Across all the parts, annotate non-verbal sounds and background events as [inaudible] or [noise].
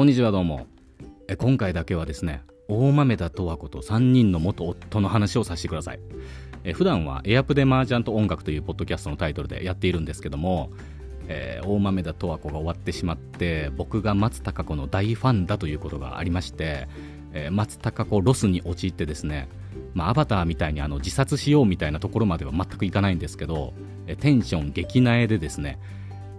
こんにちはどうも。え今回だけはですね大豆田十和子と3人の元夫の話をさせてください。え普段はエアプで麻雀と音楽というポッドキャストのタイトルでやっているんですけども、えー、大豆田十和子が終わってしまって僕が松たか子の大ファンだということがありまして、えー、松たか子ロスに陥ってですねまあ、アバターみたいにあの自殺しようみたいなところまでは全くいかないんですけど、えテンション激なえでですね、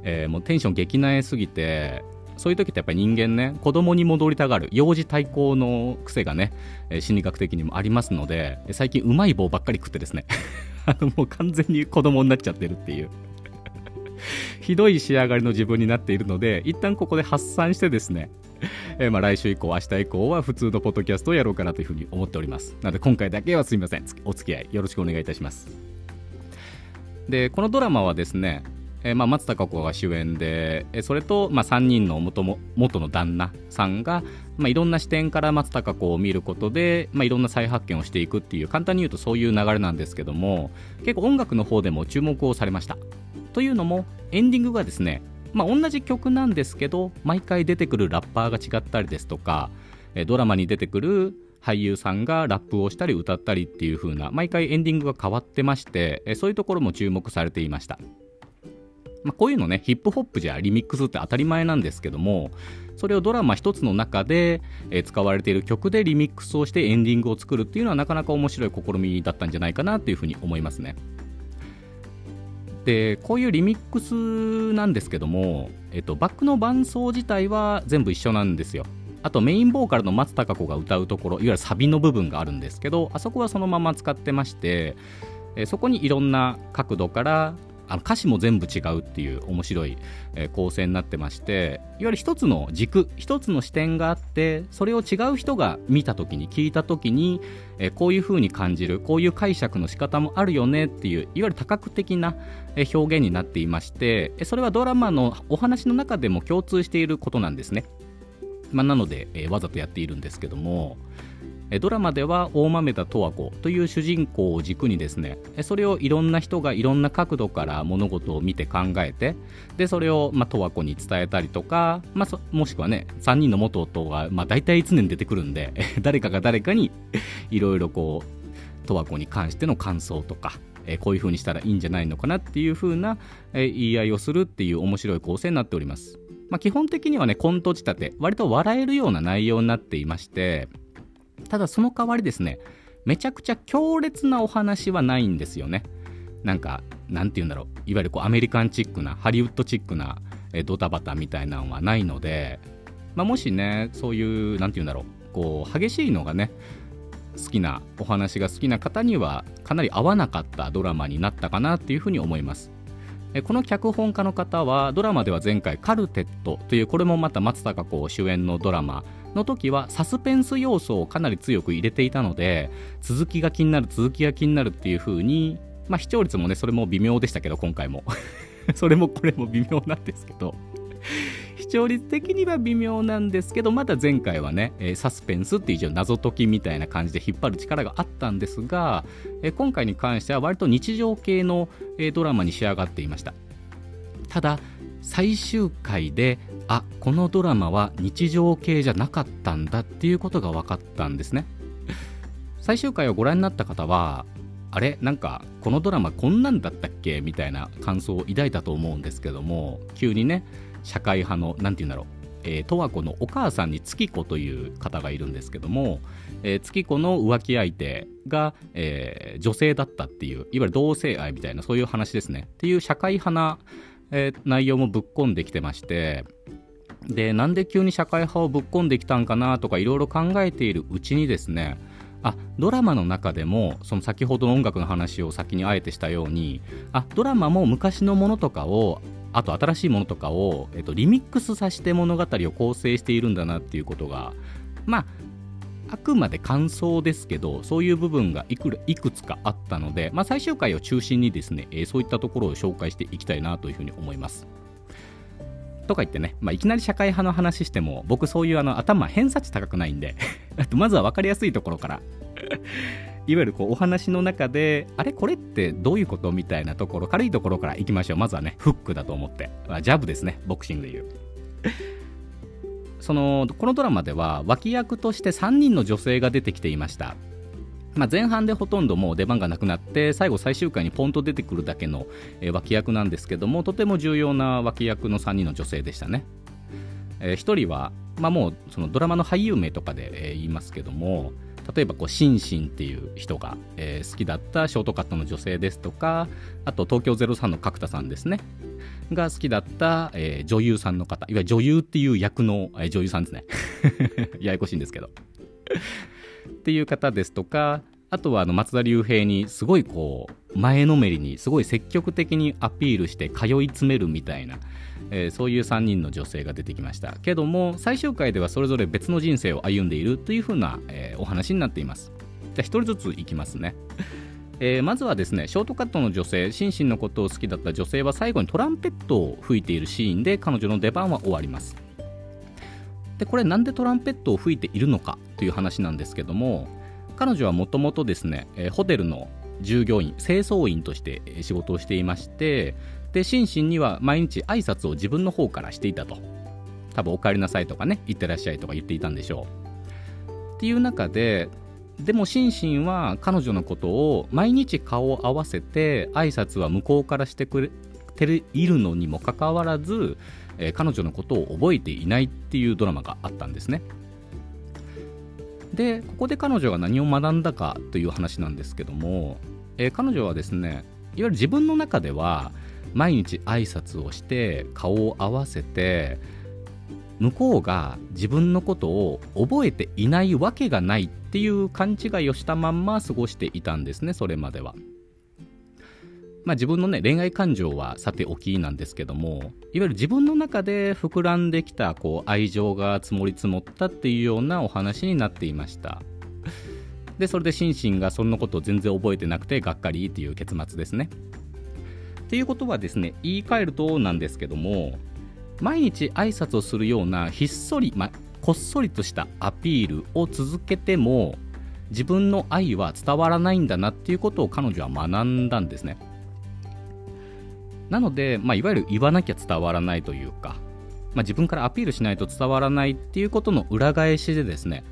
えー、もうテンション激なえすぎてそういう時ってやっぱり人間ね子供に戻りたがる幼児対抗の癖がね、心理学的にもありますので最近うまい棒ばっかり食ってですね [laughs] あのもう完全に子供になっちゃってるっていう [laughs] ひどい仕上がりの自分になっているので一旦ここで発散してですねえー、まあ来週以降、明日以降は普通のポッドキャストをやろうかなというふうに思っております。なので今回だけはすみません。お付き合いよろしくお願いいたします。で、このドラマはですね、えー、まあ松たか子が主演で、えそれと、まあ、3人の元も元の旦那さんが、まあ、いろんな視点から松たか子を見ることで、まあ、いろんな再発見をしていくっていう簡単に言うとそういう流れなんですけども結構音楽の方でも注目をされました。というのもエンディングがですねまあ、同じ曲なんですけど毎回出てくるラッパーが違ったりですとかドラマに出てくる俳優さんがラップをしたり歌ったりっていう風な毎回エンディングが変わってましてそういうところも注目されていました、まあ、こういうのねヒップホップじゃリミックスって当たり前なんですけどもそれをドラマ一つの中でえ使われている曲でリミックスをしてエンディングを作るっていうのはなかなか面白い試みだったんじゃないかなっていうふうに思いますね。でこういうリミックスなんですけども、えっと、バックの伴奏自体は全部一緒なんですよ。あとメインボーカルの松たか子が歌うところいわゆるサビの部分があるんですけどあそこはそのまま使ってましてえそこにいろんな角度からあの歌詞も全部違うっていう面白い、え、構成になってましていわゆる一つの軸一つの視点があってそれを違う人が見た時に聞いた時に、え、こういう風に感じるこういう解釈の仕方もあるよねっていういわゆる多角的な、え、表現になっていましてそれはドラマのお話の中でも共通していることなんですね。まあ、なので、えわざとやっているんですけども、ドラマでは大豆田十和子という主人公を軸にですねそれをいろんな人がいろんな角度から物事を見て考えてでそれを、十和子に伝えたりとか、まあ、もしくはね3人の元夫が、まあ、大体常に出てくるんで誰かが誰かにいろいろこう十和子に関しての感想とかえこういう風にしたらいいんじゃないのかなっていう風な、え言い合いをするっていう面白い構成になっております。まあ、基本的にはね、コント仕立て、割と笑えるような内容になっていまして、ただその代わりですね、めちゃくちゃ強烈なお話はないんですよね。なんか、なんて言うんだろう、いわゆるこうアメリカンチックな、ハリウッドチックな、えドタバタみたいなのはないので、まあ、もしね、そういう、なんて言うんだろう、こう、激しいのがね、好きなお話が好きな方にはかなり合わなかったドラマになったかなっていうふうに思います。この脚本家の方はドラマでは前回カルテットというこれもまた松たか子主演のドラマの時はサスペンス要素をかなり強く入れていたので続きが気になる続きが気になるっていう風にまあ視聴率もねそれも微妙でしたけど今回も。[laughs] それもこれも微妙なんですけど。視聴率的には微妙なんですけどまだ前回はね、サスペンスっていう謎解きみたいな感じで引っ張る力があったんですが、今回に関しては割と日常系の、ドラマに仕上がっていました。ただ最終回であこのドラマは日常系じゃなかったんだっていうことが分かったんですね。[laughs] 最終回をご覧になった方はあれなんかこのドラマこんなんだったっけ？みたいな感想を抱いたと思うんですけども急にね社会派の何て言うんだろうえー、十和子のお母さんに月子という方がいるんですけども、えー、月子の浮気相手が、えー、女性だったっていういわゆる同性愛みたいなそういう話ですね。っていう社会派な、えー、内容もぶっ込んできてましてでなんで急に社会派をぶっ込んできたんかなとかいろいろ考えているうちにですねあドラマの中でもその先ほどの音楽の話を先にあえてしたようにあドラマも昔のものとかをあと新しいものとかを、えっと、リミックスさせて物語を構成しているんだなっていうことがまああくまで感想ですけど、そういう部分がいくいくつかあったので、まあ、最終回を中心にですね、えー、そういったところを紹介していきたいなというふうに思います。とか言ってね、まあ、いきなり社会派の話しても、僕そういうあの頭偏差値高くないんで [laughs] まずは分かりやすいところから [laughs] いわゆるこうお話の中で、あれこれってどういうことみたいなところ、軽いところからいきましょう。まずはね、フックだと思ってあ。ジャブですね、ボクシングでいう。そのこのドラマでは脇役として3人の女性が出てきていましたまあ、前半でほとんどもう出番がなくなって最後最終回にポンと出てくるだけの、脇役なんですけどもとても重要な脇役の3人の女性でしたね、えー、1人は、まあ、もうそのドラマの俳優名とかで、言いますけども例えばこうシンシンっていう人が、えー、好きだったショートカットの女性ですとかあと東京03の角田さんですね。が好きだった、えー、女優さんの方。いわゆる女優っていう役の、え、女優さんですね。[laughs] ややこしいんですけど。っていう方ですとかあとはあの松田龍平にすごいこう前のめりにすごい積極的にアピールして通い詰めるみたいな、えー、そういう3人の女性が出てきました。けども最終回ではそれぞれ別の人生を歩んでいるというふうな、えー、お話になっています。じゃあ1人ずついきますね。えー、まずはですねショートカットの女性心身のことを好きだった女性は最後にトランペットを吹いているシーンで彼女の出番は終わります。でこれなんでトランペットを吹いているのか。という話なんですけども彼女はもともとですね、えホテルの従業員清掃員として仕事をしていましてで心身には毎日挨拶を自分の方からしていたと多分お帰りなさいとかね行ってらっしゃいとか言っていたんでしょうっていう中ででも心身は彼女のことを毎日顔を合わせて挨拶は向こうからしてくれているのにもかかわらずえー、彼女のことを覚えていないっていうドラマがあったんですね。でここで彼女が何を学んだかという話なんですけども、えー、彼女はですねいわゆる自分の中では毎日挨拶をして顔を合わせて向こうが自分のことを覚えていないわけがないっていう勘違いをしたまんま過ごしていたんですねそれまでは。まあ、自分のね恋愛感情はさておきなんですけどもいわゆる自分の中で膨らんできたこう愛情が積もり積もったっていうようなお話になっていました。でそれで心身がそんなことを全然覚えてなくてがっかりっていう結末ですね。っていうことはですね言い換えるとなんですけども毎日挨拶をするようなひっそり、まあ、こっそりとしたアピールを続けても自分の愛は伝わらないんだなっていうことを彼女は学んだんですね。なので、まあ、いわゆる言わなきゃ伝わらないというか、まあ、自分からアピールしないと伝わらないっていうことの裏返しでですね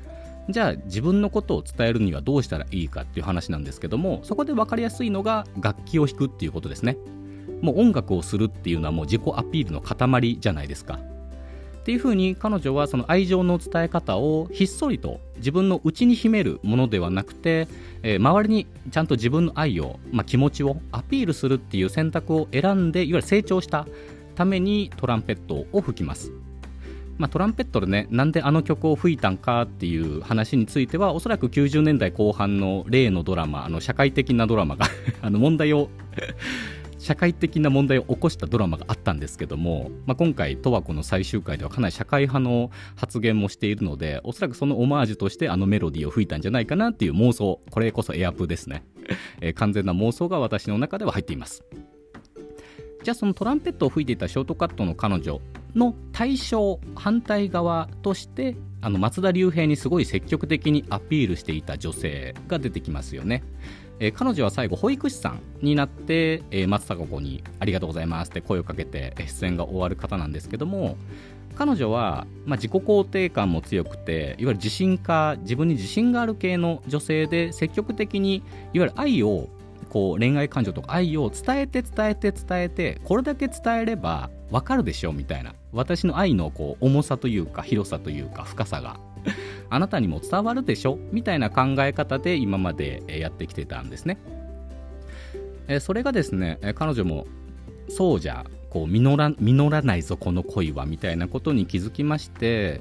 じゃあ自分のことを伝えるにはどうしたらいいかっていう話なんですけどもそこで分かりやすいのが楽器を弾くっていうことですね。もう音楽をするっていうのはもう自己アピールの塊じゃないですか。っていうふうに彼女はその愛情の伝え方をひっそりと自分の内に秘めるものではなくて、えー、周りにちゃんと自分の愛を、まあ、気持ちをアピールするっていう選択を選んでいわゆる成長したためにトランペットを吹きます。まあ、トランペットでねなんであの曲を吹いたんかっていう話についてはおそらく90年代後半の例のドラマあの社会的なドラマが [laughs] あの問題を社会的な問題を起こしたドラマがあったんですけども、まあ、今回十和子の最終回ではかなり社会派の発言もしているのでおそらくそのオマージュとしてあのメロディーを吹いたんじゃないかなっていう妄想これこそエアプですね、[laughs] えー、完全な妄想が私の中では入っています。じゃあそのトランペットを吹いていたショートカットの彼女の対象反対側としてあの松田龍平にすごい積極的にアピールしていた女性が出てきますよね。えー、彼女は最後保育士さんになって、えー、松坂子にありがとうございますって声をかけて出演が終わる方なんですけども彼女は、まあ、自己肯定感も強くていわゆる自信家自分に自信がある系の女性で積極的にいわゆる愛をこう恋愛感情とか愛を伝えて伝えて伝えてこれだけ伝えれば分かるでしょうみたいな私の愛のこう重さというか広さというか深さが [laughs] あなたにも伝わるでしょ？みたいな考え方で今までやってきてたんですね。それがですね、彼女もそうじゃこう実ら実らないぞこの恋はみたいなことに気づきまして、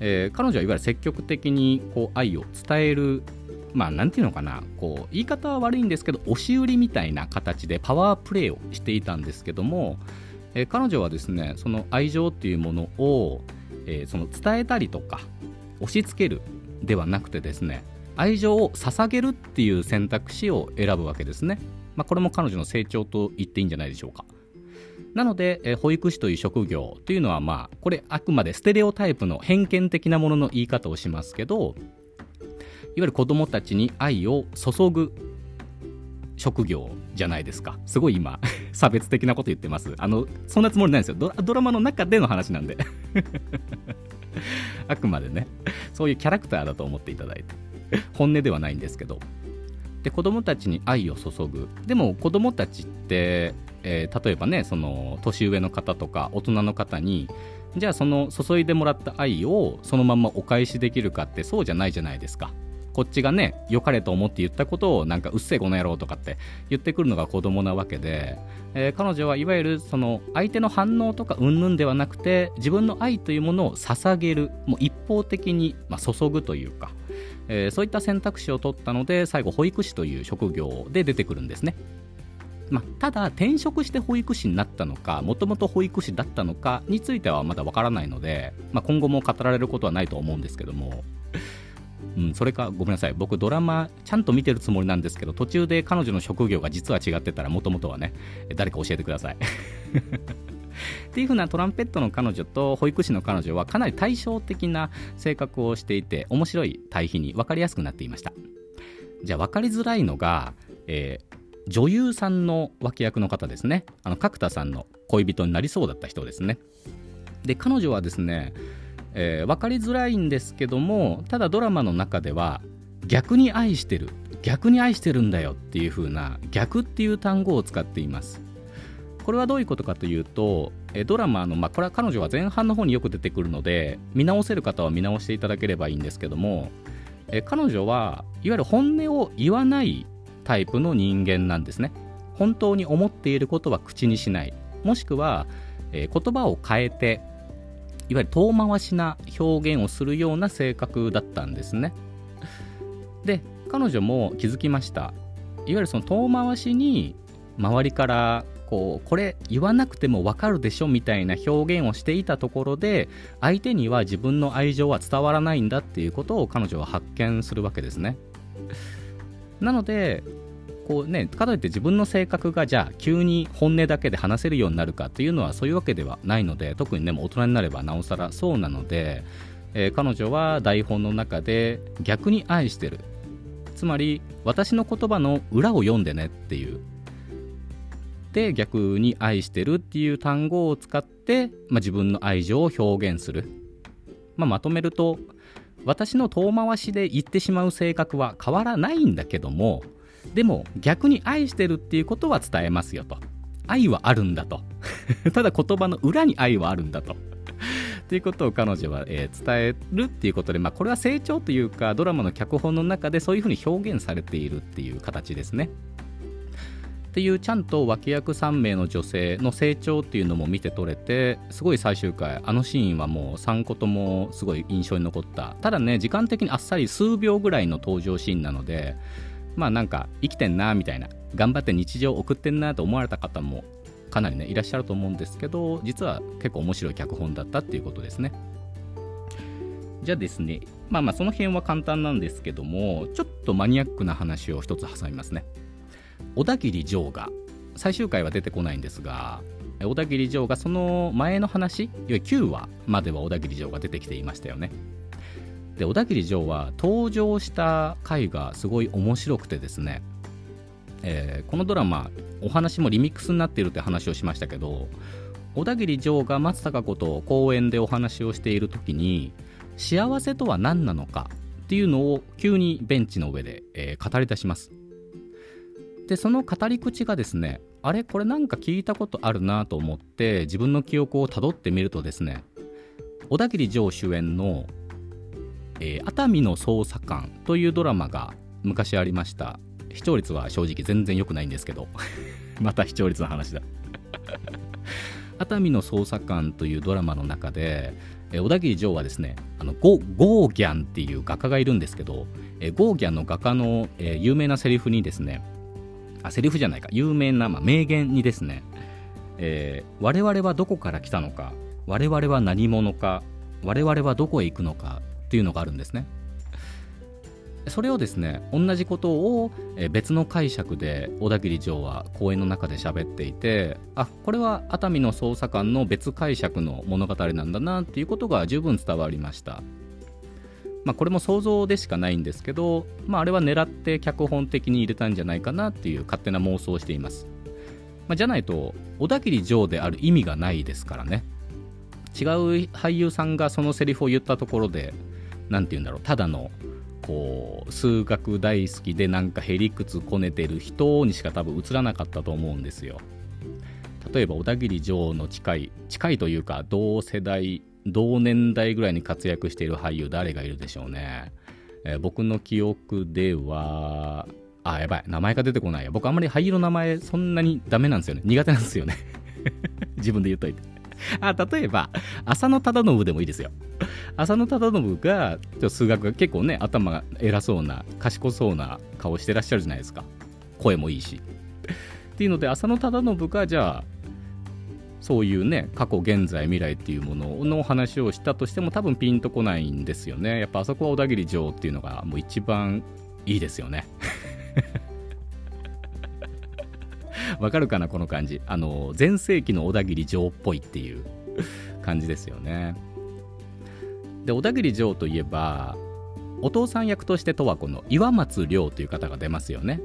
えー、彼女はいわゆる積極的にこう愛を伝えるまあなんていうのかなこう言い方は悪いんですけど押し売りみたいな形でパワープレイをしていたんですけども、えー、彼女はですねその愛情っていうものを、えー、その伝えたりとか押し付けるではなくてですね愛情を捧げるっていう選択肢を選ぶわけですね、まあ、これも彼女の成長と言っていいんじゃないでしょうか。なので、え保育士という職業というのはまあこれあくまでステレオタイプの偏見的なものの言い方をしますけどいわゆる子供たちに愛を注ぐ職業じゃないですか。すごい今 [laughs] 差別的なこと言ってます。あのそんなつもりないんですよ。ドラマの中での話なんで。[laughs] あくまでねそういうキャラクターだと思っていただいて本音ではないんですけどで子供たちに愛を注ぐ。でも子供たちって、えー、例えばねその年上の方とか大人の方にじゃあその注いでもらった愛をそのままお返しできるかってそうじゃないじゃないですか。こっちがね良かれと思って言ったことをなんかうっせえこの野郎とかって言ってくるのが子供なわけで、えー、彼女はいわゆるその相手の反応とか云々ではなくて自分の愛というものを捧げるもう一方的に、まあ、注ぐというか、えー、そういった選択肢を取ったので最後保育士という職業で出てくるんですね。まあ、ただ転職して保育士になったのかもともと保育士だったのかについてはまだわからないので、まあ、今後も語られることはないと思うんですけどもうん、それかごめんなさい。僕ドラマちゃんと見てるつもりなんですけど途中で彼女の職業が実は違ってたらもともとはね誰か教えてください。[laughs] っていう風なトランペットの彼女と保育士の彼女はかなり対照的な性格をしていて面白い対比に分かりやすくなっていました。じゃあ分かりづらいのが、えー、女優さんの脇役の方ですね。あの角田さんの恋人になりそうだった人ですね。で彼女はですねえー、分かりづらいんですけどもただドラマの中では逆に愛してる逆に愛してるんだよっていう風な逆っていう単語を使っています。これはどういうことかというとえドラマの、まあ、これは彼女は前半の方によく出てくるので見直せる方は見直していただければいいんですけどもえ彼女はいわゆる本音を言わないタイプの人間なんですね。本当に思っていることは口にしない。もしくは、え言葉を変えていわゆる遠回しな表現をするような性格だったんですね。で彼女も気づきましたいわゆるその遠回しに周りからこうこれ言わなくても分かるでしょみたいな表現をしていたところで相手には自分の愛情は伝わらないんだっていうことを彼女は発見するわけですね。なのでこうね、かといって自分の性格がじゃあ急に本音だけで話せるようになるかっていうのはそういうわけではないので特にねも大人になればなおさらそうなので、えー、彼女は台本の中で逆に愛してる。つまり私の言葉の裏を読んでねっていう。で逆に愛してるっていう単語を使って、まあ、自分の愛情を表現する、まあ、まとめると私の遠回しで言ってしまう性格は変わらないんだけどもでも逆に愛してるっていうことは伝えますよと。愛はあるんだと。[laughs] ただ言葉の裏に愛はあるんだと。ということを彼女は、えー、伝えるっていうことで、まあ、これは成長というかドラマの脚本の中でそういうふうに表現されているっていう形ですね。っていうちゃんと脇役3名の女性の成長っていうのも見て取れてすごい最終回あのシーンはもう3個ともすごい印象に残った。ただね時間的にあっさり数秒ぐらいの登場シーンなのでまあなんか生きてんなみたいな頑張って日常送ってんなと思われた方もかなりねいらっしゃると思うんですけど実は結構面白い脚本だったっていうことですね。じゃあですねまあまあその辺は簡単なんですけどもちょっとマニアックな話を一つ挟みますね。小田切城が最終回は出てこないんですが小田切城がその前の話いわゆる9話までは小田切城が出てきていましたよね。で小田切城は登場した回がすごい面白くてですね、えー、このドラマお話もリミックスになっているって話をしましたけど小田切城が松たか子と公園でお話をしている時に幸せとは何なのかっていうのを急にベンチの上で、えー、語り出します。でその語り口がですねあれこれなんか聞いたことあるなと思って自分の記憶をたどってみるとですね小田切城主演のえー、熱海の捜査官というドラマが昔ありました。視聴率は正直全然良くないんですけど。[laughs] また視聴率の話だ。[laughs] 熱海の捜査官というドラマの中で、えー、小田切城はですねあのゴゴーギャンっていう画家がいるんですけど、えー、ゴーギャンの画家の、えー、有名なセリフにですねあセリフじゃないか。有名な、まあ、名言にですね、えー、我々はどこから来たのか我々は何者か我々はどこへ行くのかっていうのがあるんですね。それをですね同じことを別の解釈で小田切城は講演の中で喋っていてあこれは熱海の捜査官の別解釈の物語なんだなっていうことが十分伝わりました。まあ、これも想像でしかないんですけど、まあ、あれは狙って脚本的に入れたんじゃないかなっていう勝手な妄想をしています。まあ、じゃないと小田切城である意味がないですからね。違う俳優さんがそのセリフを言ったところで何て言うんだろう。ただのこう数学大好きでなんかへりくつこねてる人にしか多分映らなかったと思うんですよ。例えば小田切城の近い近いというか同世代同年代ぐらいに活躍している俳優誰がいるでしょうね、えー、僕の記憶ではあやばい。名前が出てこないや。僕あんまり俳優の名前そんなにダメなんですよね。苦手なんですよね。[laughs] 自分で言っといて。[laughs] あ例えば浅野忠信でもいいですよ。浅野忠信が数学が結構ね頭が偉そうな賢そうな顔してらっしゃるじゃないですか。声もいいし。っていうので浅野忠信がじゃあそういうね過去現在未来っていうものの話をしたとしても多分ピンとこないんですよね。やっぱあそこは小田切城っていうのがもう一番いいですよね。[laughs] わかるかなこの感じ。あの前世紀の小田切城っぽいっていう感じですよね。で小田切城といえばお父さん役として十和子の岩松亮という方が出ますよね。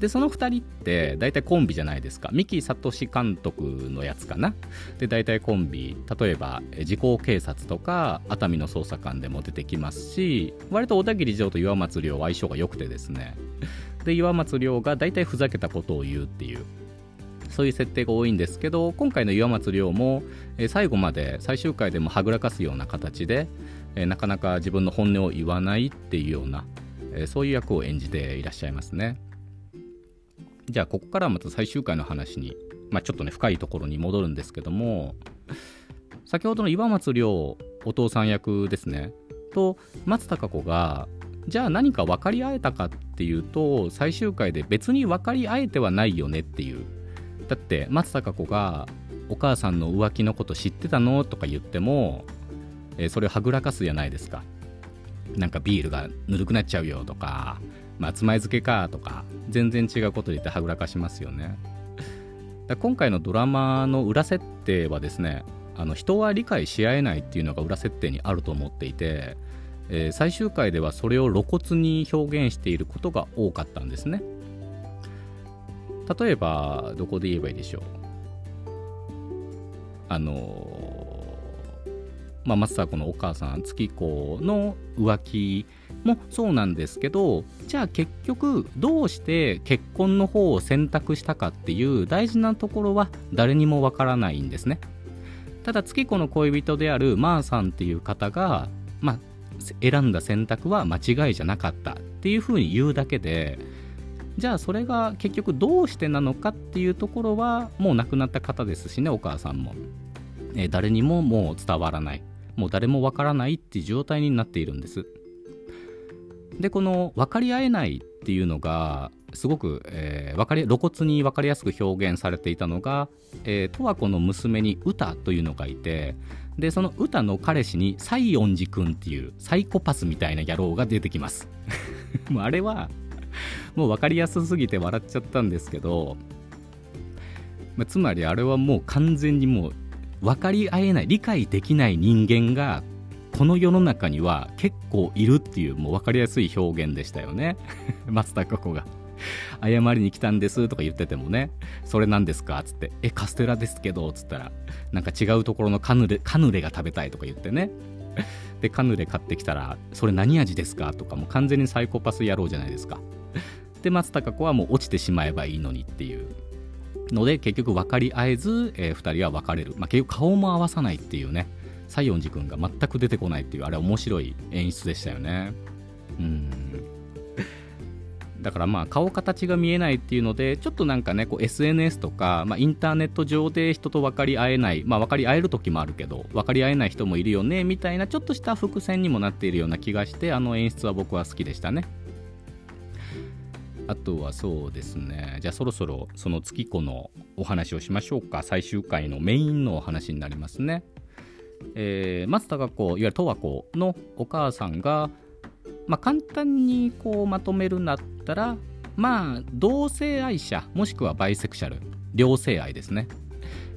でその2人って大体コンビじゃないですか。三木聡監督のやつかな。で大体コンビ。例えば時効警察とか熱海の捜査官でも出てきますし割と小田切城と岩松亮は相性が良くてですね。で岩松亮が大体ふざけたことを言うっていうそういう設定が多いんですけど今回の岩松亮も、え最後まで最終回でもはぐらかすような形で、えなかなか自分の本音を言わないっていうような、えそういう役を演じていらっしゃいますね。じゃあここからまた最終回の話に、まあ、ちょっとね深いところに戻るんですけども先ほどの岩松亮お父さん役ですね。と松たか子がじゃあ何か分かり合えたかっていうと最終回で別に分かり合えてはないよねっていうだって松たか子がお母さんの浮気のこと知ってたのとか言っても、えー、それをはぐらかすじゃないですか。なんかビールがぬるくなっちゃうよとか松前漬けかとか全然違うこと言ってはぐらかしますよね。だ今回のドラマの裏設定はですねあの人は理解し合えないっていうのが裏設定にあると思っていて、えー、最終回ではそれを露骨に表現していることが多かったんですね。例えばどこで言えばいいでしょう？あのまあ、松坂のお母さん月子の浮気もそうなんですけどじゃあ結局どうして結婚の方を選択したかっていう大事なところは誰にもわからないんですね。ただ月子の恋人であるマーさんっていう方が、まあ、選んだ選択は間違いじゃなかったっていうふうに言うだけでじゃあそれが結局どうしてなのかっていうところはもう亡くなった方ですしねお母さんも、えー、誰にももう伝わらない。もう誰もわからないっていう状態になっているんです。でこの分かり合えないっていうのがすごく、えー、分かり露骨に分かりやすく表現されていたのが、えー、十和子の娘に歌というのがいてでその歌の彼氏に西園寺君っていうサイコパスみたいな野郎が出てきます。[laughs] もうあれは [laughs] もう分かりやすすぎて笑っちゃったんですけど、まあ、つまりあれはもう完全にもう分かり合えない理解できない人間がこの世の中には結構いるっていうもう分かりやすい表現でしたよね。松たか子が。謝りに来たんですとか言っててもね、それなんですかつって、え、カステラですけど、つったら、なんか違うところのカヌレ、カヌレが食べたいとか言ってね、でカヌレ買ってきたらそれ何味ですか？とかもう完全にサイコパス野郎じゃないですか。[laughs] で松たか子はもう落ちてしまえばいいのにっていうので結局分かり合えず、えー、2人は別れる、まあ、結局顔も合わさないっていうね。西園寺君が全く出てこないっていうあれ面白い演出でしたよね。うん。だからまあ顔形が見えないっていうのでちょっとなんかねこう SNS とか、まあ、インターネット上で人と分かり合えないまあ分かり合える時もあるけど分かり合えない人もいるよねみたいなちょっとした伏線にもなっているような気がしてあの演出は僕は好きでしたね。あとはそうですね。じゃあそろそろその月子のお話をしましょうか。最終回のメインのお話になりますね。えー、松たか子いわゆる十和子のお母さんがまあ、簡単にこうまとめるんだったらまあ同性愛者もしくはバイセクシャル両性愛ですね、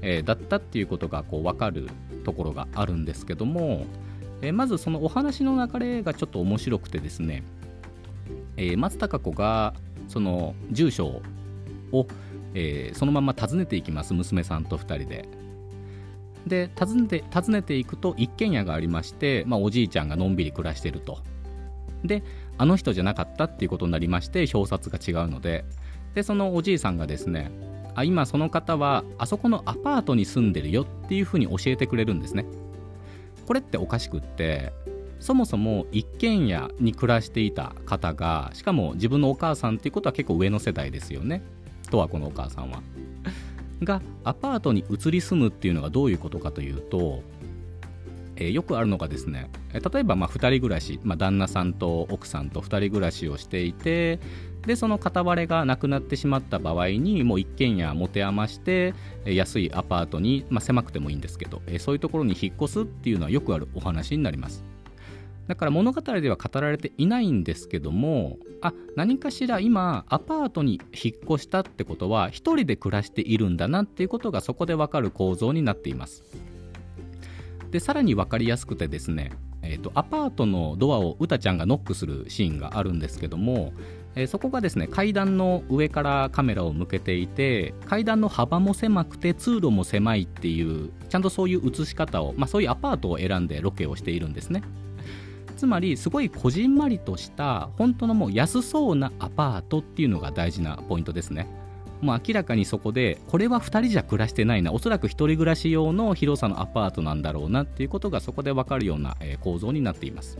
えー、だったっていうことがこう分かるところがあるんですけども、えー、まずそのお話の流れがちょっと面白くてですね、えー、松たか子がその住所を、えそのまま訪ねていきます娘さんと2人で。で訪ねて訪ねていくと一軒家がありまして、まあ、おじいちゃんがのんびり暮らしてると。であの人じゃなかったっていうことになりまして表札が違うので。でそのおじいさんがですねあ今その方はあそこのアパートに住んでるよっていうふうに教えてくれるんですね。これっておかしくってそもそも一軒家に暮らしていた方がしかも自分のお母さんっていうことは結構上の世代ですよね。とはこのお母さんは。がアパートに移り住むっていうのがどういうことかというと、え、よくあるのがですね、え例えばま2人暮らし、まあ、旦那さんと奥さんと2人暮らしをしていてでその片割れがなくなってしまった場合にもう一軒家持て余して安いアパートに、まあ、狭くてもいいんですけど、えそういうところに引っ越すっていうのはよくあるお話になります。だから物語では語られていないんですけどもあ何かしら今アパートに引っ越したってことは一人で暮らしているんだなっていうことがそこでわかる構造になっています。でさらに分かりやすくてですね、えーと、アパートのドアをうたちゃんがノックするシーンがあるんですけども、えー、そこがですね階段の上からカメラを向けていて階段の幅も狭くて通路も狭いっていうちゃんとそういう映し方を、まあ、そういうアパートを選んでロケをしているんですね。つまりすごいこじんまりとした本当のもう安そうなアパートっていうのが大事なポイントですね。もう明らかにそこでこれは2人じゃ暮らしてないなおそらく1人暮らし用の広さのアパートなんだろうなっていうことがそこで分かるような、構造になっています。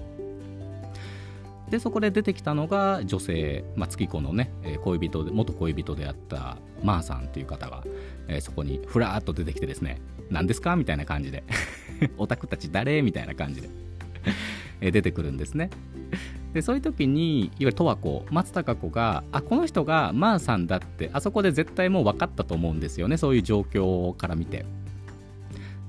でそこで出てきたのが女性、まあ、月子のね恋人で元恋人であったマーさんという方が、え、そこにふらっと出てきてですね何ですか？みたいな感じで [laughs] オタクたち誰？みたいな感じで。出てくるんですね。でそういう時にいわゆる十和子松たか子があこの人がマーさんだってあそこで絶対もう分かったと思うんですよねそういう状況から見て。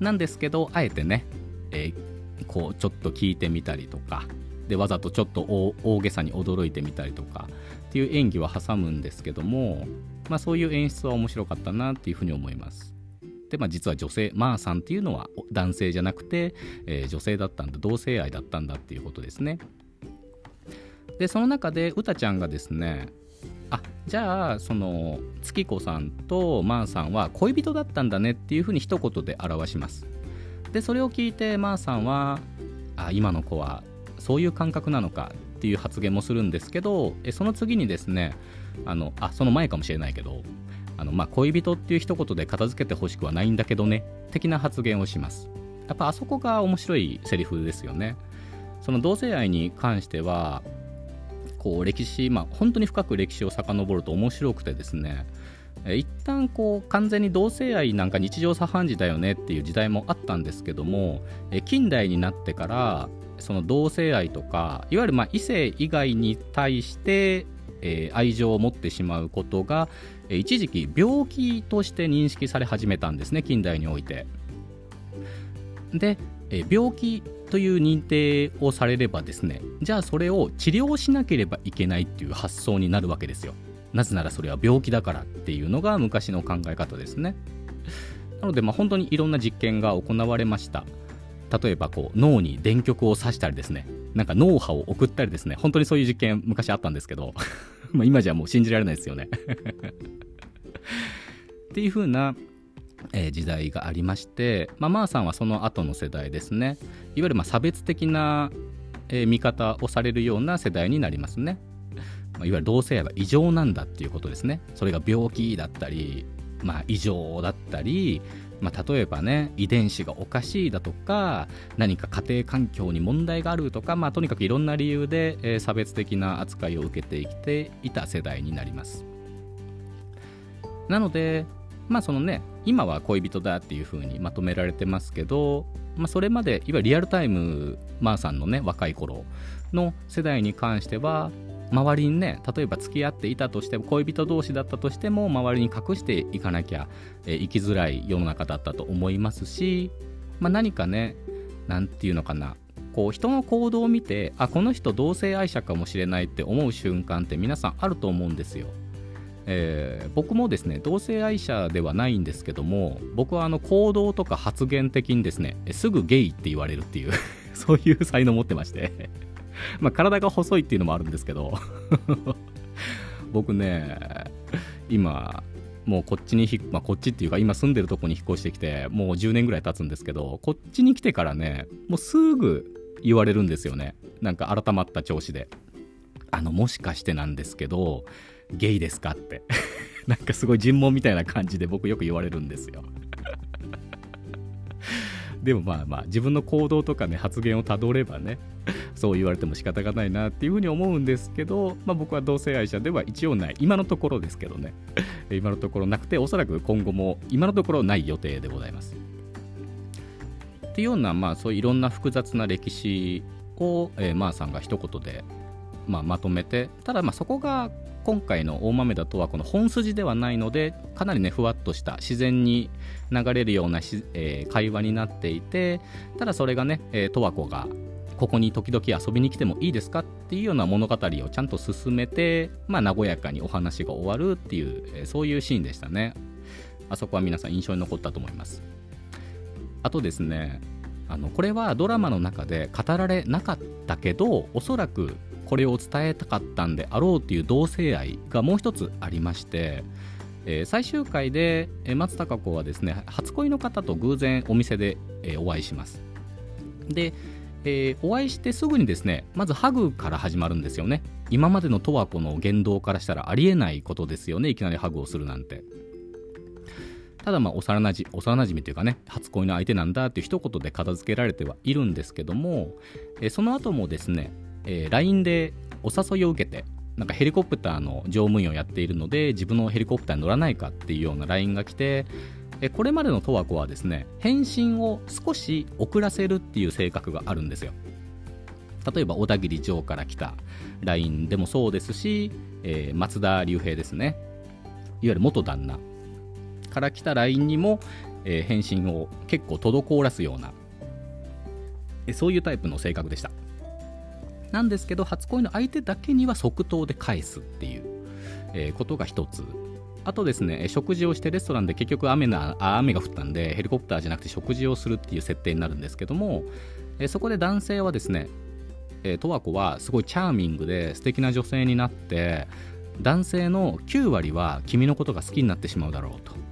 なんですけどあえてね、えー、こうちょっと聞いてみたりとかでわざとちょっと大げさに驚いてみたりとかっていう演技は挟むんですけども、まあ、そういう演出は面白かったなっていうふうに思います。で、まあ、実は女性マーさんっていうのは男性じゃなくて、えー、女性だったんだ同性愛だったんだっていうことですねでその中でうたちゃんがですねあじゃあその月子さんとマーさんは恋人だったんだねっていうふうに一言で表します。でそれを聞いてマーさんはあ今の子はそういう感覚なのかっていう発言もするんですけどえその次にですねあのあその前かもしれないけどあのまあ、恋人っていう一言で片付けてほしくはないんだけどね的な発言をします。やっぱあそこが面白いセリフですよね。その同性愛に関してはこう歴史まあ本当に深く歴史を遡ると面白くてですね一旦こう完全に同性愛なんか日常茶飯事だよねっていう時代もあったんですけども近代になってからその同性愛とかいわゆるま異性以外に対してえ、愛情を持ってしまうことが、一時期病気として認識され始めたんですね近代において。で、病気という認定をされればですねじゃあそれを治療しなければいけないっていう発想になるわけですよ。なぜならそれは病気だからっていうのが昔の考え方ですね。なのでまあ本当にいろんな実験が行われました。例えばこう脳に電極を刺したりですねなんか脳波を送ったりですね本当にそういう実験昔あったんですけど [laughs] まあ今じゃもう信じられないですよね [laughs] っていう風な、えー、時代がありまして、まあ、マーさんはその後の世代ですね。いわゆるまあ差別的な、え、見方をされるような世代になりますね、まあ、いわゆる同性愛は異常なんだっていうことですね。それが病気だったりまあ異常だったりまあ、例えばね遺伝子がおかしいだとか何か家庭環境に問題があるとか、まあ、とにかくいろんな理由で、え、差別的な扱いを受けてきていた世代になります。なのでまあそのね今は恋人だっていう風にまとめられてますけど、まあ、それまでいわゆるリアルタイムマーさんのね若い頃の世代に関しては周りにね例えば付き合っていたとしても恋人同士だったとしても周りに隠していかなきゃ、えー、生きづらい世の中だったと思いますし、まあ、何かね何て言うのかなこう人の行動を見てあこの人同性愛者かもしれないって思う瞬間って皆さんあると思うんですよ。えー、僕もですね同性愛者ではないんですけども僕はあの行動とか発言的にですねすぐゲイって言われるっていう [laughs] そういう才能を持ってまして [laughs] まあ体が細いっていうのもあるんですけど [laughs] 僕ね今もうこっちに、まあ、こっちっていうか今住んでるとこに引っ越してきてもう10年ぐらい経つんですけどこっちに来てからねもうすぐ言われるんですよね。なんか改まった調子で。あのもしかしてなんですけどゲイですかって。[laughs] なんかすごい尋問みたいな感じで僕よく言われるんですよ。[laughs] でもまあまあ自分の行動とかね発言をたどればねそう言われても仕方がないなっていうふうに思うんですけど、まあ、僕は同性愛者では一応ない。今のところですけどね。[laughs] 今のところなくておそらく今後も今のところない予定でございます。っていうようなまあそういういろんな複雑な歴史を、えー、マーさんが一言で、まあ、まとめてただまあそこが今回の大豆田とはこの本筋ではないのでかなりねふわっとした自然に流れるようなえー、会話になっていてただそれがね、えー、十和子がここに時々遊びに来てもいいですかっていうような物語をちゃんと進めて、まあ、和やかにお話が終わるっていう、えー、そういうシーンでしたね。あそこは皆さん印象に残ったと思います。あとですねあのこれはドラマの中で語られなかったけどおそらくこれを伝えたかったんであろうっていう同性愛がもう一つありまして、えー、最終回で、松たか子はですね初恋の方と偶然お店で、えー、お会いしますで、えー、お会いしてすぐにですねまずハグから始まるんですよね今までの十和子の言動からしたらありえないことですよねいきなりハグをするなんてただまあ幼なじ幼なじみというかね初恋の相手なんだっていう一言で片付けられてはいるんですけども、えその後もですねえー、LINE でお誘いを受けてなんかヘリコプターの乗務員をやっているので自分のヘリコプターに乗らないかっていうような LINE が来てえこれまでの十和子はですね返信を少し遅らせるっていう性格があるんですよ。例えば小田切城から来た LINE でもそうですし、えー、松田龍平ですね。いわゆる元旦那から来た LINE にも、えー、返信を結構滞らすようなそういうタイプの性格でした。なんですけど初恋の相手だけには即答で返すっていう、え、ことが一つ。あとですね食事をしてレストランで結局雨なあ雨が降ったんでヘリコプターじゃなくて食事をするっていう設定になるんですけども、え、そこで男性はですねえ、十和子はすごいチャーミングで素敵な女性になって男性の9割は君のことが好きになってしまうだろうと。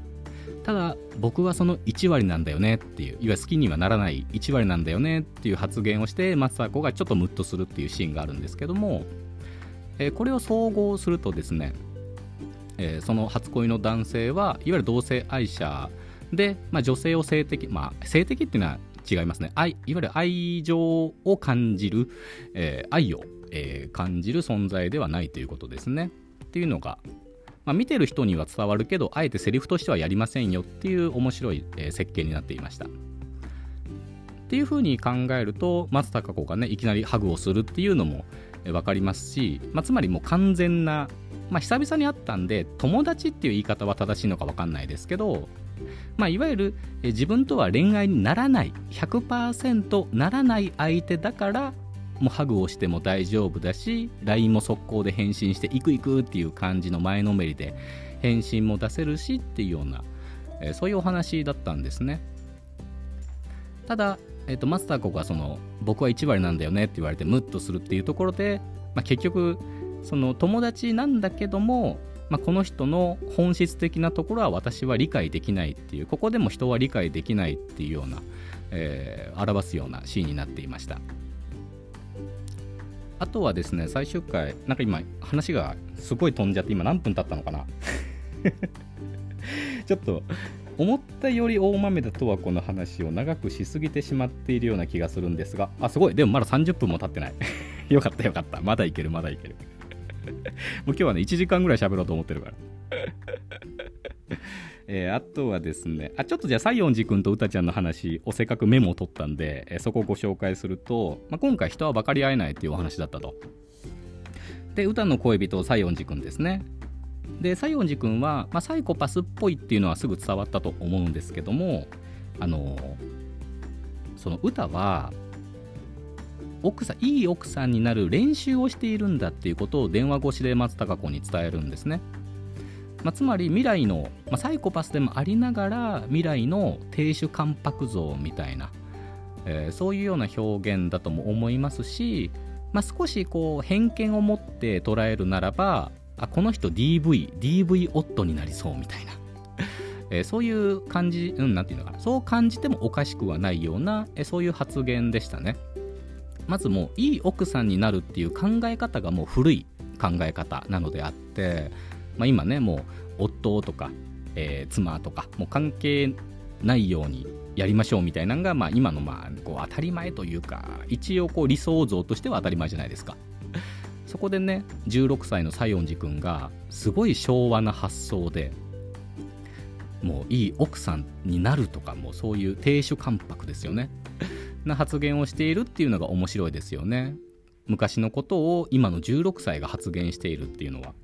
ただ僕はその1割なんだよねっていういわゆる好きにはならない1割なんだよねっていう発言をして松坂子がちょっとムッとするっていうシーンがあるんですけども、えー、これを総合するとですね、えー、その初恋の男性はいわゆる同性愛者で、まあ、女性を性的まあ性的っていうのは違いますね。愛いわゆる愛情を感じる、えー、愛を、え感じる存在ではないということですね。っていうのがまあ、見てる人には伝わるけどあえてセリフとしてはやりませんよっていう面白い、え、設計になっていました。っていうふうに考えると松たか子がねいきなりハグをするっていうのも分かりますし、まあ、つまりもう完全な、まあ、久々に会ったんで友達っていう言い方は正しいのか分かんないですけど、まあ、いわゆる自分とは恋愛にならない100%ならない相手だからもうハグをしても大丈夫だし LINE も速攻で返信して行く行くっていう感じの前のめりで返信も出せるしっていうような、えー、そういうお話だったんですね。ただ、えーと、マスターコがその僕は1割なんだよねって言われてムッとするっていうところで、まあ、結局その友達なんだけども、まあ、この人の本質的なところは私は理解できないっていうここでも人は理解できないっていうような、えー、表すようなシーンになっていました。あとはですね、最終回、なんか今、話がすごい飛んじゃって、今何分経ったのかな？[laughs] ちょっと、思ったより大豆田とはこの話を長くしすぎてしまっているような気がするんですが、あ、すごい、でもまだ30分も経ってない。[laughs] よかったよかった。まだいける、まだいける。[laughs] もう今日はね、1時間ぐらい喋ろうと思ってるから。えー、あとはですね、あちょっとじゃあ、西園寺君と歌ちゃんの話をせっかくメモを取ったんで、えー、そこをご紹介すると、まあ、今回人は分かり合えないっていうお話だったと。で、歌の恋人、西園寺君ですね。で、西園寺君は、まあ、サイコパスっぽいっていうのはすぐ伝わったと思うんですけども、あのその歌は、奥さんいい奥さんになる練習をしているんだっていうことを電話越しで松たか子に伝えるんですね。まあ、つまり未来の、まあ、サイコパスでもありながら未来の亭主関白像みたいな、えー、そういうような表現だとも思いますし、まあ、少しこう偏見を持って捉えるならばあこの人 DV DV 夫になりそうみたいなえー、そういう感じ、うん、なんていうのかな、そう感じてもおかしくはないような、えー、そういう発言でしたね。まずもう、いい奥さんになるっていう考え方がもう古い考え方なのであって、まあ、今ね、もう夫とか、えー、妻とか、もう関係ないようにやりましょうみたいなのが、まあ、今のまあこう当たり前というか一応こう理想像としては当たり前じゃないですか。そこでね16歳の西園寺君がすごい昭和な発想でもういい奥さんになるとかもうそういう亭主関白ですよね。な発言をしているっていうのが面白いですよね。昔のことを今の16歳が発言しているっていうのは。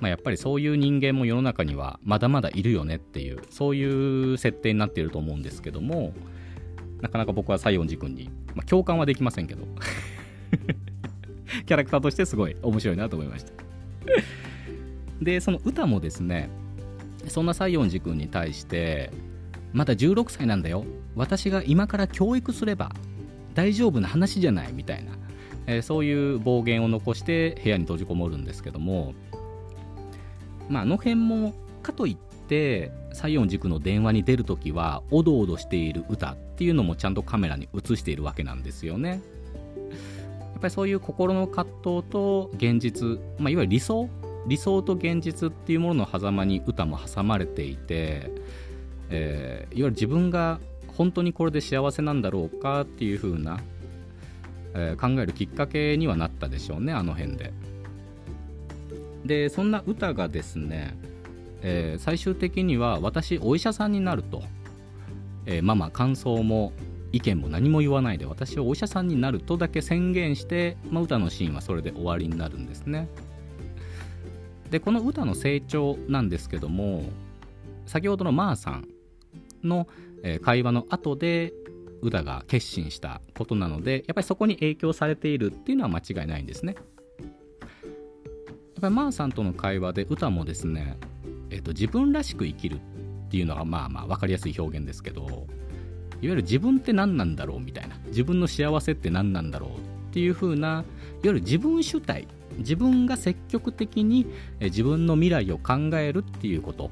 まあ、やっぱりそういう人間も世の中にはまだまだいるよねっていうそういう設定になっていると思うんですけどもなかなか僕は西園寺君に、まあ、共感はできませんけど。[laughs] キャラクターとしてすごい面白いなと思いました。[laughs] でその歌もですねそんな西園寺君に対してまだ16歳なんだよ。私が今から教育すれば大丈夫な話じゃないみたいな、えー、そういう暴言を残して部屋に閉じこもるんですけどもまあ、あの辺もかといって西園塾の電話に出るときはおどおどしている歌っていうのもちゃんとカメラに映しているわけなんですよね。やっぱりそういう心の葛藤と現実、まあ、いわゆる理想理想と現実っていうものの狭間に歌も挟まれていて、えー、いわゆる自分が本当にこれで幸せなんだろうかっていう風な、えー、考えるきっかけにはなったでしょうねあの辺で。でそんな歌がですね、えー、最終的には私お医者さんになると、えー、まあまあ感想も意見も何も言わないで私はお医者さんになるとだけ宣言して、まあ、歌のシーンはそれで終わりになるんですね。でこの歌の成長なんですけども先ほどのまーさんの、会話の後で歌が決心したことなのでやっぱりそこに影響されているっていうのは間違いないんですね。ぱりマーさんとの会話で歌もですね、えーと、自分らしく生きるっていうのがまあまあ分かりやすい表現ですけどいわゆる自分って何なんだろうみたいな自分の幸せって何なんだろうっていう風ないわゆる自分主体自分が積極的に自分の未来を考えるっていうこと、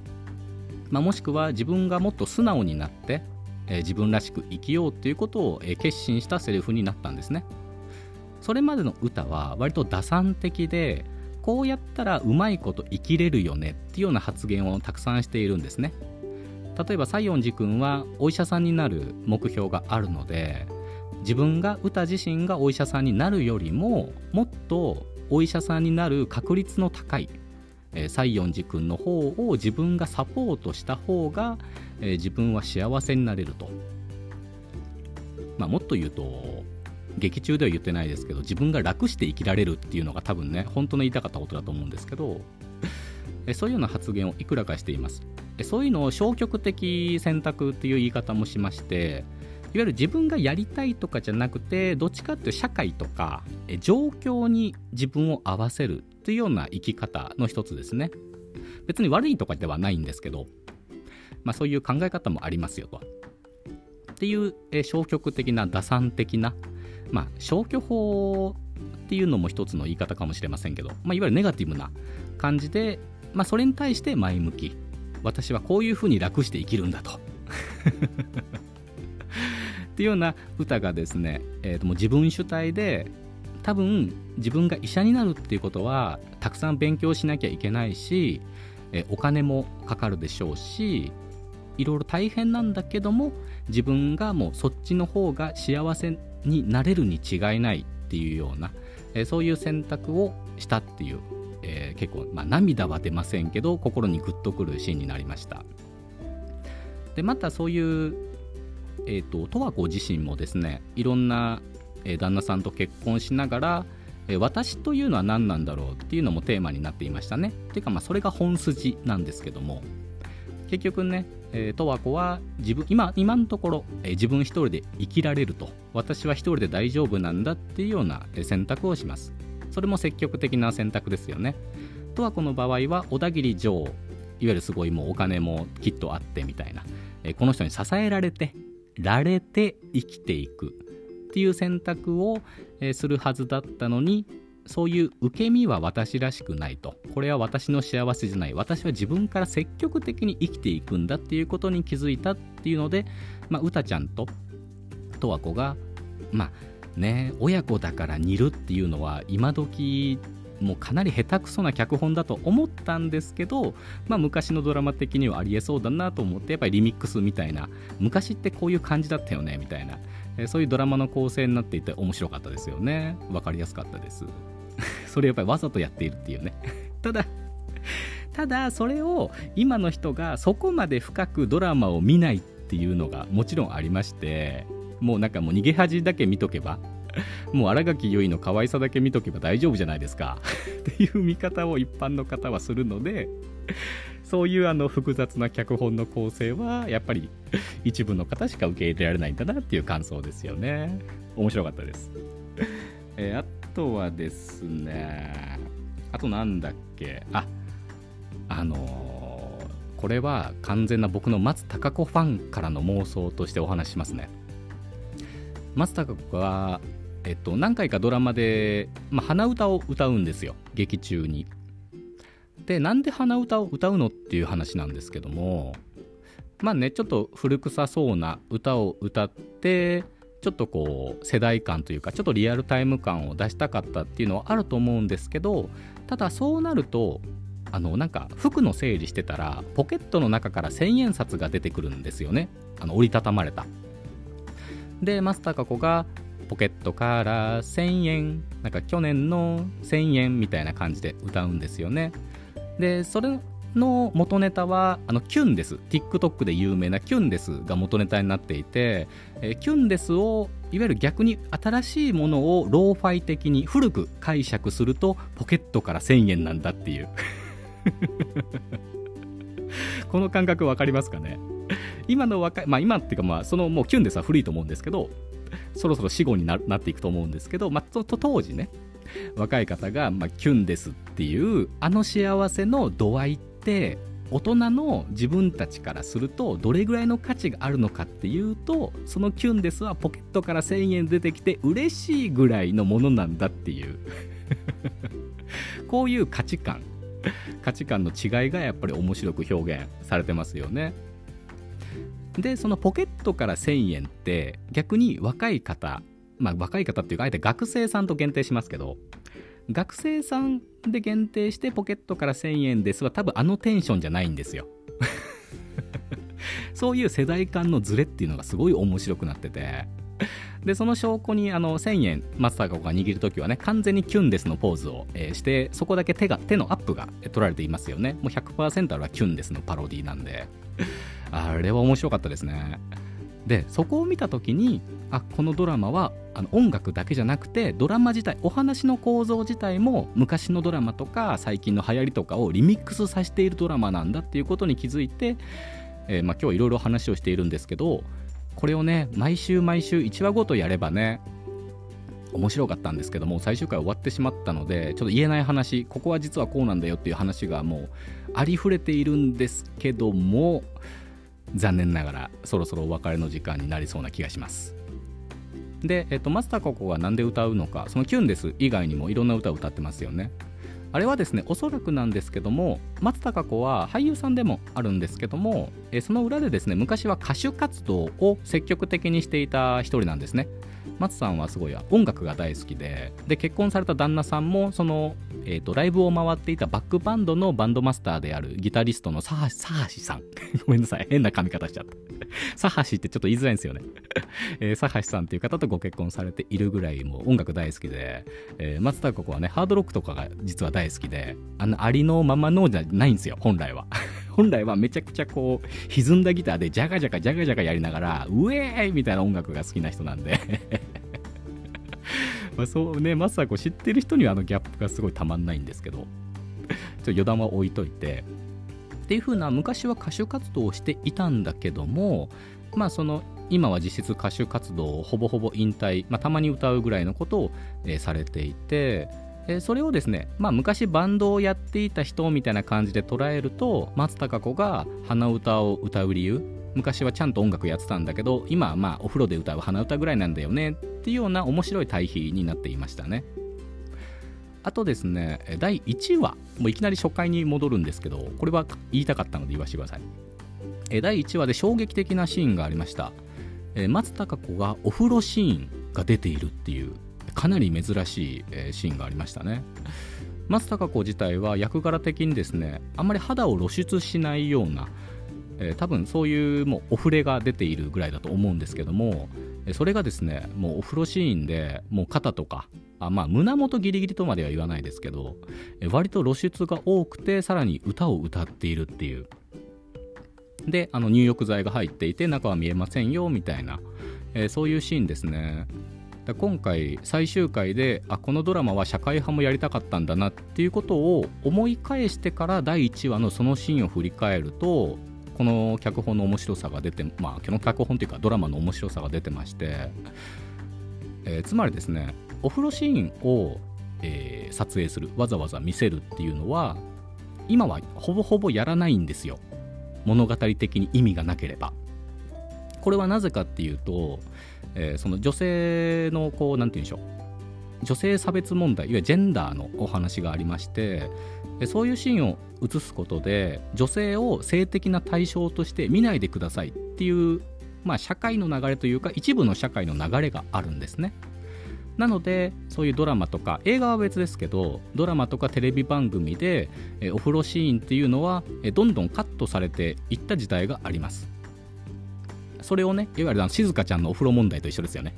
まあ、もしくは自分がもっと素直になって自分らしく生きようっていうことを決心したセリフになったんですね。それまでの歌は割と打算的でこうやったらうまいこと生きれるよねっていうような発言をたくさんしているんですね。例えば西園寺君はお医者さんになる目標があるので自分が歌自身がお医者さんになるよりももっとお医者さんになる確率の高い、え、西園寺君の方を自分がサポートした方が、え、自分は幸せになれると、まあ、もっと言うと劇中では言ってないですけど自分が楽して生きられるっていうのが多分ね本当の言いたかったことだと思うんですけどそういうような発言をいくらかしています。そういうのを消極的選択っていう言い方もしましていわゆる自分がやりたいとかじゃなくてどっちかっていう社会とか状況に自分を合わせるというような生き方の一つですね。別に悪いとかではないんですけど、まあ、そういう考え方もありますよと。っていう消極的な打算的なまあ、消去法っていうのも一つの言い方かもしれませんけど、まあ、いわゆるネガティブな感じで、まあ、それに対して前向き。私はこういうふうに楽して生きるんだと。[laughs] っていうような歌がですね、えー、ともう自分主体で多分自分が医者になるっていうことはたくさん勉強しなきゃいけないし、えお金もかかるでしょうしいろいろ大変なんだけども自分がもうそっちの方が幸せになれるに違いないっていうような、え、そういう選択をしたっていう、えー、結構、まあ、涙は出ませんけど心にグッとくるシーンになりましたでまたそういう、えーと、十和子自身もですねいろんな、え、旦那さんと結婚しながらえ私というのは何なんだろうっていうのもテーマになっていましたねっ。ていうかまあそれが本筋なんですけども結局ねえー、十和子は自分今今のところ、えー、自分一人で生きられると。私は一人で大丈夫なんだっていうような選択をします。それも積極的な選択ですよね。十和子の場合は小田切城いわゆるすごいもうお金もきっとあってみたいな、えー、この人に支えられてられて生きていくっていう選択を、えするはずだったのにそういう受け身は私らしくないと。これは私の幸せじゃない。私は自分から積極的に生きていくんだっていうことに気づいたっていうので、まあ、歌ちゃんと十和子がまあね親子だから似るっていうのは今時もうかなり下手くそな脚本だと思ったんですけど、まあ、昔のドラマ的にはありえそうだなと思ってやっぱりリミックスみたいな。昔ってこういう感じだったよねみたいな、そういうドラマの構成になっていて面白かったですよね。分かりやすかったです。それやっぱりわざとやっているっていうね。[laughs] ただただそれを今の人がそこまで深くドラマを見ないっていうのがもちろんありましてもうなんかもう逃げ恥だけ見とけば [laughs] もう新垣結衣の可愛さだけ見とけば大丈夫じゃないですか。[laughs] っていう見方を一般の方はするのでそういうあの複雑な脚本の構成はやっぱり一部の方しか受け入れられないんだなっていう感想ですよね。面白かったです。えー、とはですねあとなんだっけ？ああのー、これは完全な僕の松たか子ファンからの妄想としてお話しますね。松たか子はえっと、何回かドラマで、まあ、鼻歌を歌うんですよ。劇中に。でなんで鼻歌を歌うのっていう話なんですけどもまあねちょっと古臭そうな歌を歌ってちょっとこう世代感というかちょっとリアルタイム感を出したかったっていうのはあると思うんですけどただそうなるとあのなんか服の整理してたらポケットの中から千円札が出てくるんですよね。あの折りたたまれた。でマスターカコがポケットから1000円なんか去年の1000円みたいな感じで歌うんですよね。でそれの元ネタはあのキュンです。TikTok で有名なキュンですが元ネタになっていて、えキュンですをいわゆる逆に新しいものをローファイ的に古く解釈するとポケットから1000円なんだっていう。[laughs] この感覚分かりますかね？今の若いまあ今っていうかまあそのもうキュンですは古いと思うんですけどそろそろ死後になっていくと思うんですけど、まあ、当時ね若い方が、まあ、キュンですっていうあの幸せの度合いって大人の自分たちからするとどれぐらいの価値があるのかっていうとそのキュンですはポケットから1000円出てきて嬉しいぐらいのものなんだっていう [laughs] こういう価値観価値観の違いがやっぱり面白く表現されてますよね。でそのポケットから1000円って逆に若い方まあ若い方っていうかあえて学生さんと限定しますけど学生さんで限定してポケットから1000円ですは多分あのテンションじゃないんですよ。[laughs] そういう世代間のズレっていうのがすごい面白くなってて。でその証拠にあの1000円マスターが握るときはね完全にキュンですのポーズを、えー、してそこだけ手が手のアップが取られていますよね。もう100%あれはキュンですのパロディなんで。あれは面白かったですね。でそこを見た時にあこのドラマはあの音楽だけじゃなくてドラマ自体お話の構造自体も昔のドラマとか最近の流行りとかをリミックスさせているドラマなんだっていうことに気づいて、えー、まあ、今日いろいろ話をしているんですけどこれをね毎週毎週1話ごとやればね面白かったんですけども最終回終わってしまったのでちょっと言えない話ここは実はこうなんだよっていう話がもうありふれているんですけども残念ながらそろそろお別れの時間になりそうな気がします。で、えっと、マスターココが何で歌うのかそのキュンです。以外にもいろんな歌を歌ってますよね。あれはですねおそらくなんですけども松たか子は俳優さんでもあるんですけどもえその裏でですね昔は歌手活動を積極的にしていた一人なんですね。松さんはすごい音楽が大好きでで結婚された旦那さんもその、えーと、ライブを回っていたバックバンドのバンドマスターであるギタリストのサハシさん。[laughs] ごめんなさい。変な髪型しちゃった。[laughs] サハシってちょっと言いづらいんですよね、[laughs] えー、サハシさんっていう方とご結婚されているぐらいもう音楽大好きで、えー、松田子はねハードロックとかが実は大好きであのありのままのじゃないんですよ本来は。本来はめちゃくちゃこう歪んだギターでジャガジャカジャガジャカやりながらウェーイみたいな音楽が好きな人なんで。まあそうねまさこ知ってる人にはあのギャップがすごいたまんないんですけど [laughs] ちょっと余談は置いといてっていう風な昔は歌手活動をしていたんだけどもまあその今は実質歌手活動をほぼほぼ引退、まあ、たまに歌うぐらいのことを、え、されていてえそれをですね、まあ、昔バンドをやっていた人みたいな感じで捉えると松たか子が鼻歌を歌う理由昔はちゃんと音楽やってたんだけど今はまあお風呂で歌う鼻歌ぐらいなんだよねっていうような面白い対比になっていましたね。あとですね第1話もういきなり初回に戻るんですけどこれは言いたかったので言わせてください。第1話で衝撃的なシーンがありました。松たか子がお風呂シーンが出ているっていうかなり珍しい、シーンがありましたね。松たか子自体は役柄的にですねあんまり肌を露出しないような、えー、多分そういうもうお触れが出ているぐらいだと思うんですけどもそれがですねもうお風呂シーンでもう肩とかあまあ胸元ギリギリとまでは言わないですけど割と露出が多くてさらに歌を歌っているっていう。であの入浴剤が入っていて中は見えませんよみたいな、えー、そういうシーンですね。今回最終回であこのドラマは社会派もやりたかったんだなっていうことを思い返してから第1話のそのシーンを振り返るとこの脚本の面白さが出てまあこの脚本というかドラマの面白さが出てまして、えー、つまりですねお風呂シーンを、えー、撮影するわざわざ見せるっていうのは今はほぼほぼやらないんですよ。物語的に意味がなければ。これはなぜかっていうと、えー、その女性のこう何て言うんでしょう。女性差別問題いわゆるジェンダーのお話がありましてそういうシーンを映すことで女性を性的な対象として見ないでくださいっていう、まあ、社会の流れというか一部の社会の流れがあるんですね。なのでそういうドラマとか映画は別ですけどドラマとかテレビ番組でお風呂シーンっていうのはどんどんカットされていった時代があります。それをねいわゆる静香ちゃんのお風呂問題と一緒ですよね。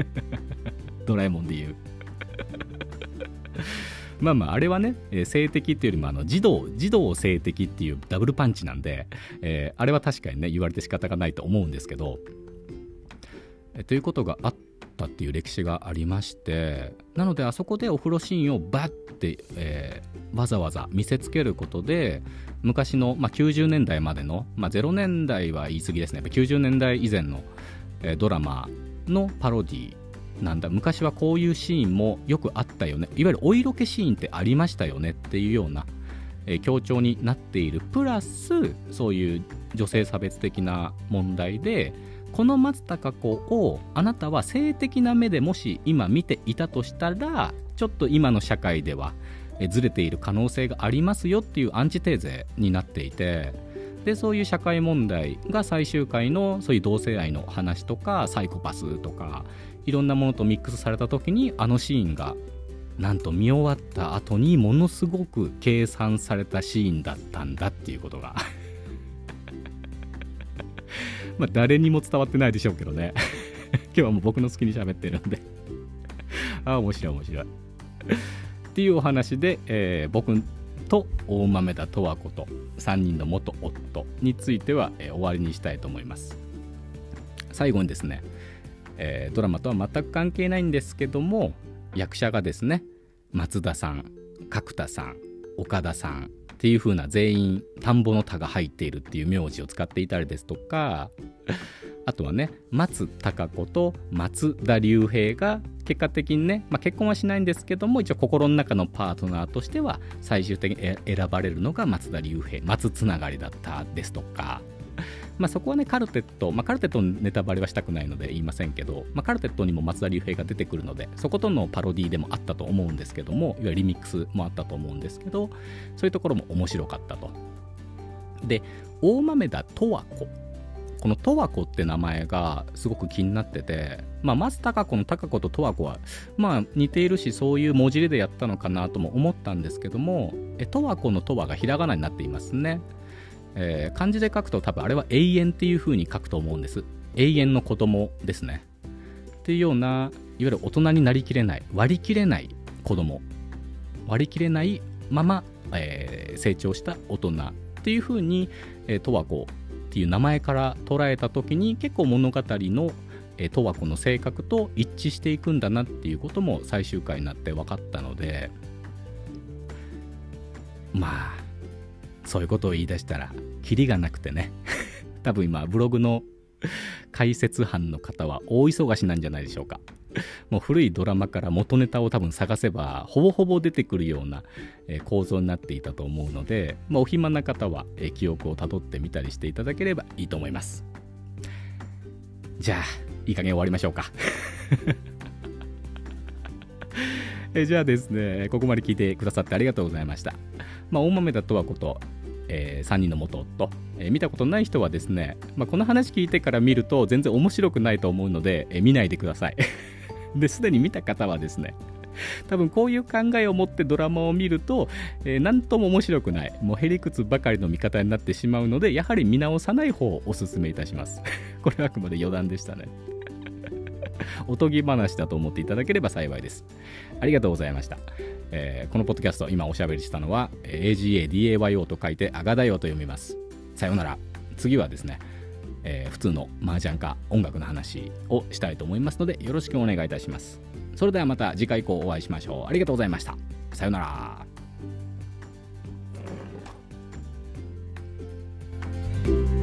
[laughs] ドラえもんで言う。まあまああれはね、え性的っていうよりもあの児童児童性的っていうダブルパンチなんで、えー、あれは確かにね言われて仕方がないと思うんですけど、えということがあったっていう歴史がありましてなのであそこでお風呂シーンをバッて、えー、わざわざ見せつけることで昔の、まあ、90年代までの、まあ、0年代は言い過ぎですね。やっぱ90年代以前の、えー、ドラマのパロディなんだ昔はこういうシーンもよくあったよね。いわゆるお色気シーンってありましたよねっていうような、えー、強調になっている。プラスそういう女性差別的な問題でこの松たか子をあなたは性的な目でもし今見ていたとしたらちょっと今の社会ではずれている可能性がありますよっていうアンチテーゼになっていてでそういう社会問題が最終回のそういう同性愛の話とかサイコパスとかいろんなものとミックスされた時にあのシーンがなんと見終わった後にものすごく計算されたシーンだったんだっていうことが [laughs] まあ、誰にも伝わってないでしょうけどね。[laughs] 今日はもう僕の好きに喋ってるんで [laughs] ああ、面白い面白いっていうお話で、えー、僕と大豆田十和子と3人の元夫については、えー、終わりにしたいと思います。最後にですね、えー、ドラマとは全く関係ないんですけども役者がですね松田さん角田さん岡田さんっていう風な全員田んぼの田が入っているっていう名字を使っていたりですとかあとはね松たか子と松田龍平が結果的にね、まあ、結婚はしないんですけども一応心の中のパートナーとしては最終的に選ばれるのが松田龍平松つながりだったですとか。まあ、そこはね、カルテット、まあ、カルテットのネタバレはしたくないので言いませんけど、まあ、カルテットにも松田龍平が出てくるので、そことのパロディでもあったと思うんですけども、いわゆるリミックスもあったと思うんですけど、そういうところも面白かったと。で、大豆田十和子。この十和子って名前がすごく気になってて、まあ、松たか子のたか子と十和子は、まあ、似ているし、そういう文字でやったのかなとも思ったんですけども、十和子の十和がひらがなになっていますね。えー、漢字で書くと多分あれは永遠っていう風に書くと思うんです。永遠の子供ですね。っていうような、いわゆる大人になりきれない、割り切れない子供、割り切れないまま、えー、成長した大人っていう風に、えー、十和子っていう名前から捉えた時に結構物語のえ十和子の性格と一致していくんだなっていうことも最終回になって分かったのでまあそういうことを言い出したら、キリがなくてね。[laughs] 多分今、ブログの解説班の方は大忙しなんじゃないでしょうか。もう古いドラマから元ネタを多分探せば、ほぼほぼ出てくるような、構造になっていたと思うので、まあ、お暇な方は、記憶をたどってみたりしていただければいいと思います。じゃあ、いい加減終わりましょうか。[laughs] えじゃあですね、ここまで聞いてくださってありがとうございました。まあ、大豆田とはこと、えー、3人の元夫、えー、見たことない人はですね、まあ、この話聞いてから見ると全然面白くないと思うので、えー、見ないでください。[laughs] で、すでに見た方はですね、多分こういう考えを持ってドラマを見ると、えー、何とも面白くない、もうへりくつばかりの見方になってしまうので、やはり見直さない方をお勧めいたします。[laughs] これはあくまで余談でしたね。[laughs] おとぎ話だと思っていただければ幸いです。ありがとうございました。えー、このポッドキャスト、今おしゃべりしたのは、AGADAYO と書いて、あがだよと読みます。さようなら。次はですね、えー、普通の麻雀か音楽の話をしたいと思いますので、よろしくお願いいたします。それではまた次回以降お会いしましょう。ありがとうございました。さようなら。thank you